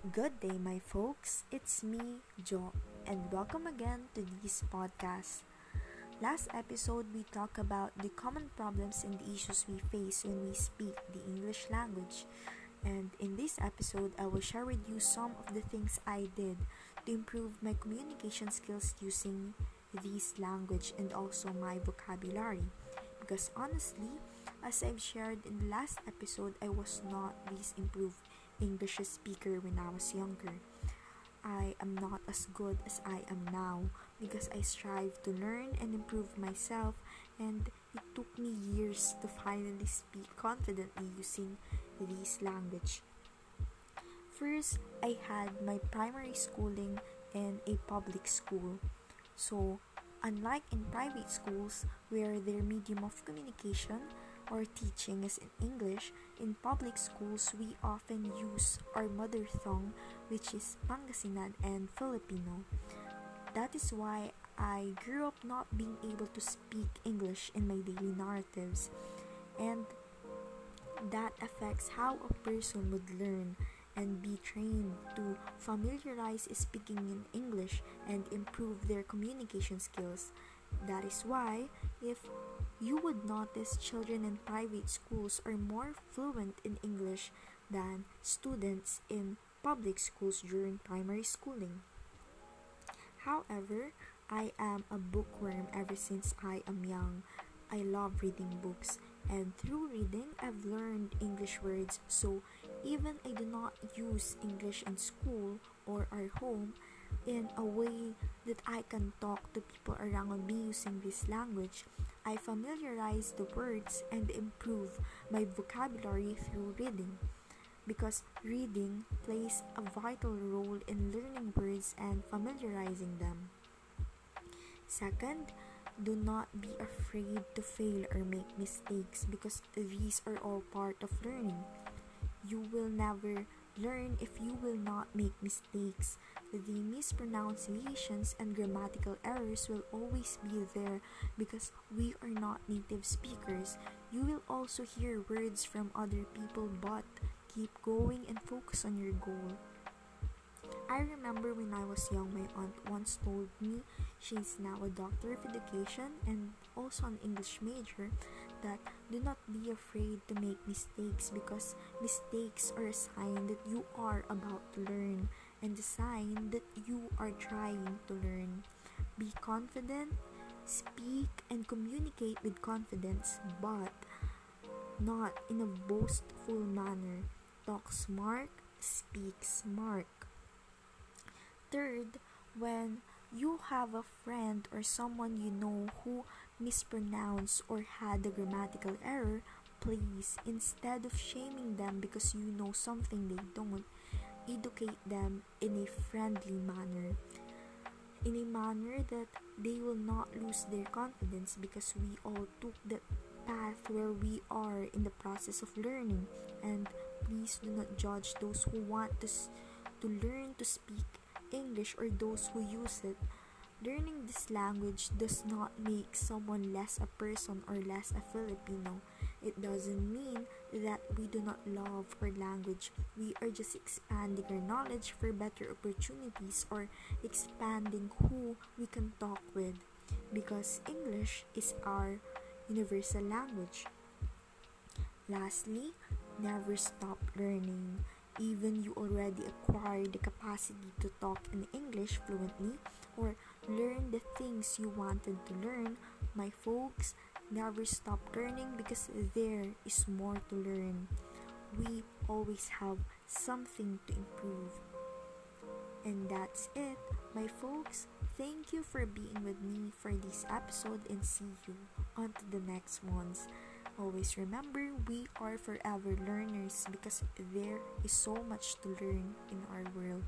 Good day, my folks. It's me, Jo, and welcome again to this podcast. Last episode, we talked about the common problems and the issues we face when we speak the English language. And in this episode, I will share with you some of the things I did to improve my communication skills using this language and also my vocabulary. Because honestly, as I've shared in the last episode, I was not this improved English speaker when I was younger. I am not as good as I am now because I strive to learn and improve myself, and it took me years to finally speak confidently using this language. First, I had my primary schooling in a public school. So, unlike in private schools where their medium of communication or teaching is in English, in public schools we often use our mother tongue, which is Pangasinan and Filipino. That is why I grew up not being able to speak English in my daily narratives, and that affects how a person would learn and be trained to familiarize speaking in English and improve their communication skills. That is why, if you would notice children in private schools are more fluent in English than students in public schools during primary schooling. However, I am a bookworm ever since I am young. I love reading books, and through reading, I've learned English words. So, even I do not use English in school or at home, in a way that I can talk to people around me using this language, I familiarize the words and improve my vocabulary through reading. Because reading plays a vital role in learning words and familiarizing them. Second, do not be afraid to fail or make mistakes because these are all part of learning. You will never learn if you will not make mistakes. The mispronunciations and grammatical errors will always be there because we are not native speakers. You will also hear words from other people, but keep going and focus on your goal. I remember when I was young, my aunt once told me she's now a doctor of education and also an English major that do not be afraid to make mistakes because mistakes are a sign that you are about to learn and a sign that you are trying to learn. Be confident, speak and communicate with confidence, but not in a boastful manner. Talk smart, speak smart. Third, when you have a friend or someone you know who mispronounced or had a grammatical error, please, instead of shaming them because you know something they don't, educate them in a friendly manner. In a manner that they will not lose their confidence because we all took the path where we are in the process of learning. And please do not judge those who want to, to learn to speak English or those who use it. Learning this language does not make someone less a person or less a Filipino. It doesn't mean that we do not love our language. We are just expanding our knowledge for better opportunities or expanding who we can talk with because English is our universal language. Lastly, never stop learning. Even you already acquired the capacity to talk in English fluently or learn the things you wanted to learn, my folks, never stop learning because there is more to learn. We always have something to improve. And that's it, my folks. Thank you for being with me for this episode and see you on to the next ones. Always remember we are forever learners because there is so much to learn in our world.